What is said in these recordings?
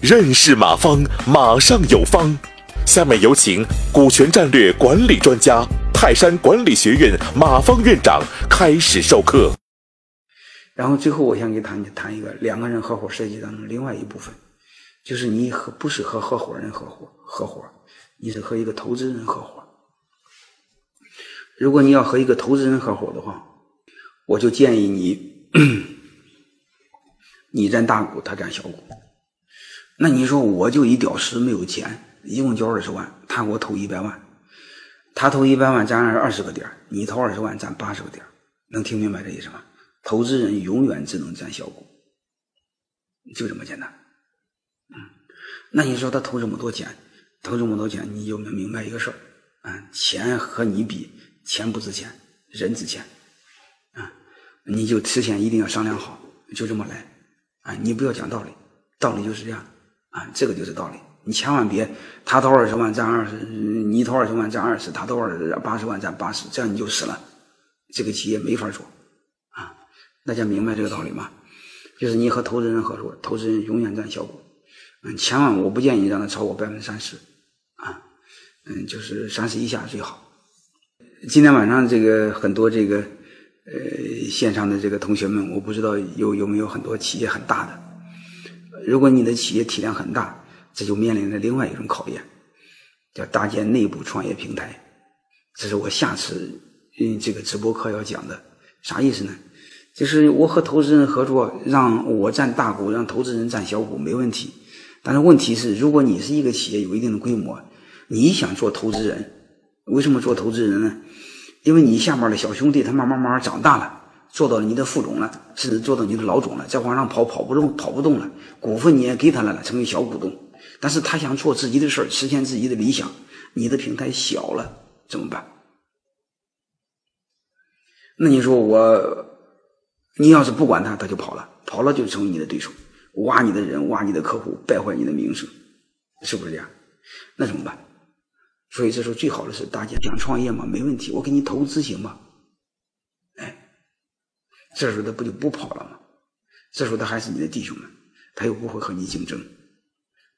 认识马方，马上有方。下面有请股权战略管理专家、泰山管理学院马方院长开始授课。然后最后，我想给谈谈一个两个人合伙设计当中另外一部分，就是你和不是和合伙人合伙合伙，你是和一个投资人合伙。如果你要和一个投资人合伙的话，我就建议你，你占大股，他占小股。那你说我就一屌丝没有钱。一共交二十万，他给我投一百万，他投一百万占二十个点你投二十万占八十个点能听明白这意思吗？投资人永远只能占小股，就这么简单。嗯，那你说他投这么多钱，投这么多钱，你就能明白一个事儿啊，钱和你比，钱不值钱，人值钱，你就提前一定要商量好，就这么来啊，你不要讲道理，道理就是这样啊，这个就是道理。你千万别，他投二十万占二十，你投二十万占二十，他投二十八十万占八十，这样你就死了，这个企业没法做，啊，大家明白这个道理吗？就是你和投资人合作，投资人永远占小股，嗯，千万我不建议让他超过百分之三十，啊，嗯，就是三十以下最好。今天晚上这个很多这个呃线上的这个同学们，我不知道有有没有很多企业很大的，如果你的企业体量很大。这就面临着另外一种考验，叫搭建内部创业平台。这是我下次嗯这个直播课要讲的。啥意思呢？就是我和投资人合作，让我占大股，让投资人占小股，没问题。但是问题是，如果你是一个企业有一定的规模，你想做投资人，为什么做投资人呢？因为你下面的小兄弟他慢慢慢慢长大了。做到你的副总了，甚至做到你的老总了，再往上跑跑不动，跑不动了，股份你也给他了了，成为小股东。但是他想做自己的事儿，实现自己的理想，你的平台小了怎么办？那你说我，你要是不管他，他就跑了，跑了就成为你的对手，挖你的人，挖你的客户，败坏你的名声，是不是这样？那怎么办？所以这时候最好的是大家想创业嘛，没问题，我给你投资行吗？这时候他不就不跑了吗？这时候他还是你的弟兄们，他又不会和你竞争。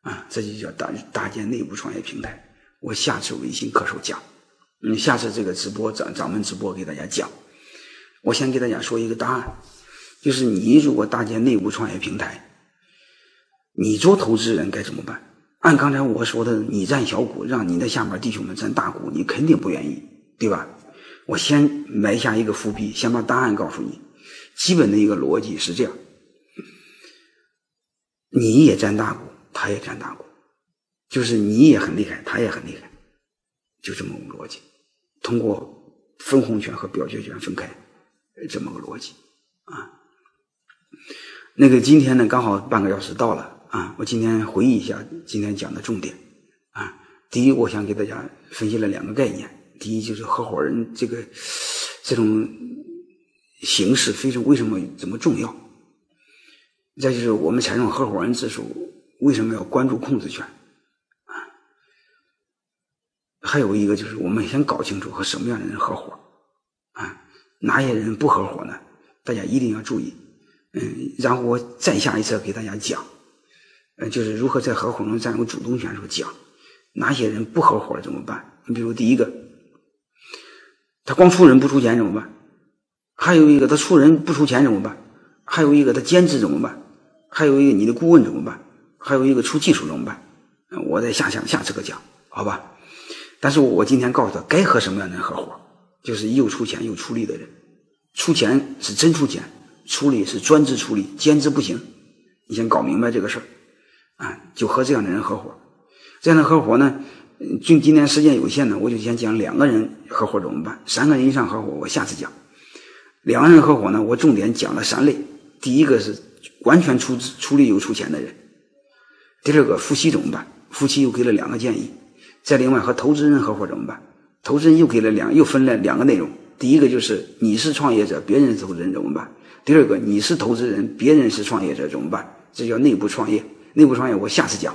啊，这就叫搭搭建内部创业平台。我下次微信课时候讲，嗯，下次这个直播咱咱们直播给大家讲。我先给大家说一个答案，就是你如果搭建内部创业平台，你做投资人该怎么办？按刚才我说的，你占小股，让你的下面弟兄们占大股，你肯定不愿意，对吧？我先埋下一个伏笔，先把答案告诉你。基本的一个逻辑是这样：你也占大股。他也占大股，就是你也很厉害，他也很厉害，就这么个逻辑。通过分红权和表决权分开，这么个逻辑啊。那个今天呢，刚好半个小时到了啊，我今天回忆一下今天讲的重点啊。第一，我想给大家分析了两个概念。第一，就是合伙人这个这种形式非常为什么这么重要？再就是我们采用合伙人制度。为什么要关注控制权？啊，还有一个就是我们先搞清楚和什么样的人合伙，啊，哪些人不合伙呢？大家一定要注意，嗯，然后我再下一次给大家讲，呃，就是如何在合伙中占有主动权时候讲，哪些人不合伙怎么办？你比如第一个，他光出人不出钱怎么办？还有一个他出人不出钱怎么办？还有一个他兼职怎么办？还有一个你的顾问怎么办？还有一个出技术怎么办？我再下下下次课讲，好吧？但是我今天告诉他，该和什么样的人合伙，就是又出钱又出力的人。出钱是真出钱，出力是专职出力，兼职不行。你先搞明白这个事儿，啊，就和这样的人合伙。这样的合伙呢，就今天时间有限呢，我就先讲两个人合伙怎么办。三个人以上合伙，我下次讲。两个人合伙呢，我重点讲了三类。第一个是完全出出力又出钱的人。第二个夫妻怎么办？夫妻又给了两个建议。再另外和投资人合伙怎么办？投资人又给了两又分了两个内容。第一个就是你是创业者，别人是投资人怎么办？第二个你是投资人，别人是创业者怎么办？这叫内部创业。内部创业我下次讲，